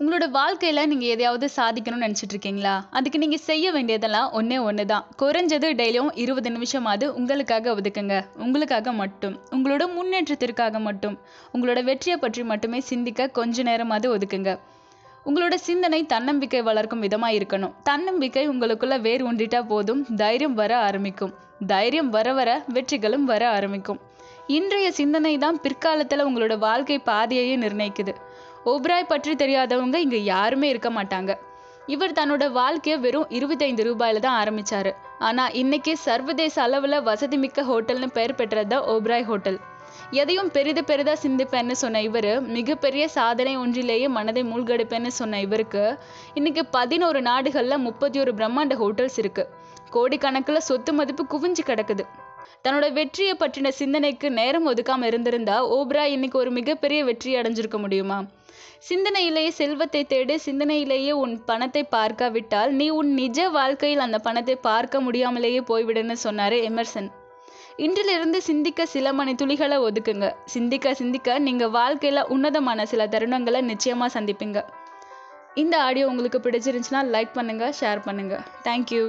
உங்களோட வாழ்க்கையில் நீங்கள் எதையாவது சாதிக்கணும்னு நினச்சிட்டு இருக்கீங்களா அதுக்கு நீங்கள் செய்ய வேண்டியதெல்லாம் ஒன்றே ஒன்று தான் குறைஞ்சது டெய்லியும் இருபது நிமிஷமாவது உங்களுக்காக ஒதுக்குங்க. உங்களுக்காக மட்டும். உங்களோட முன்னேற்றத்திற்காக மட்டும். உங்களோட வெற்றியை பற்றி மட்டுமே சிந்திக்க கொஞ்ச நேரமாவது ஒதுக்குங்க. உங்களோட சிந்தனை தன்னம்பிக்கை வளர்க்கும் விதமாக இருக்கணும். தன்னம்பிக்கை உங்களுக்குள்ள வேர் ஒன்றிட்டா போதும். தைரியம் வர ஆரம்பிக்கும். தைரியம் வர வர வெற்றிகளும் வர ஆரம்பிக்கும். இன்றைய சிந்தனை தான் பிற்காலத்தில் உங்களோட வாழ்க்கை பாதையையே நிர்ணயிக்குது. ஓப்ராய் பற்றி தெரியாதவங்க இங்கே யாருமே இருக்க மாட்டாங்க. இவர் தன்னோட வாழ்க்கையை வெறும் இருபத்தைந்து ரூபாயில தான் ஆரம்பிச்சாரு. ஆனால் இன்னைக்கு சர்வதேச அளவில் வசதிமிக்க ஹோட்டல்னு பெயர் பெற்றது தான் ஓப்ராய் ஹோட்டல். எதையும் பெரிது பெரிதாக சிந்திப்பேன்னு சொன்ன இவர் மிகப்பெரிய சாதனை ஒன்றிலேயே மனதை மூழ்கடிப்பேன்னு சொன்ன இவருக்கு இன்னைக்கு பதினோரு நாடுகளில் முப்பத்தி ஒரு பிரம்மாண்ட ஹோட்டல்ஸ் இருக்கு. கோடிக்கணக்கில் சொத்து மதிப்பு குவிஞ்சு கிடக்குது. தன்னோட வெற்றியை பற்றின சிந்தனைக்கு நேரம் ஒதுக்காம இருந்திருந்தா ஓப்ரா இன்னைக்கு ஒரு மிகப்பெரிய வெற்றி அடைஞ்சிருக்க முடியுமா? சிந்தனையிலேயே செல்வத்தை தேடு சிந்தனையிலேயே உன் பணத்தை பார்க்காவிட்டால் நீ உன் நிஜ வாழ்க்கையில் அந்த பணத்தை பார்க்க முடியாமலேயே போய்விடுன்னு சொன்னாரு எமர்சன். இன்றிலிருந்து சிந்திக்க சில மணி துளிகளை ஒதுக்குங்க. சிந்திக்க சிந்திக்க நீங்க வாழ்க்கையில உன்னதமான சில தருணங்களை நிச்சயமாக சந்திப்பீங்க. இந்த ஆடியோ உங்களுக்கு பிடிச்சிருந்துச்சுன்னா லைக் பண்ணுங்க ஷேர் பண்ணுங்க. தேங்க்யூ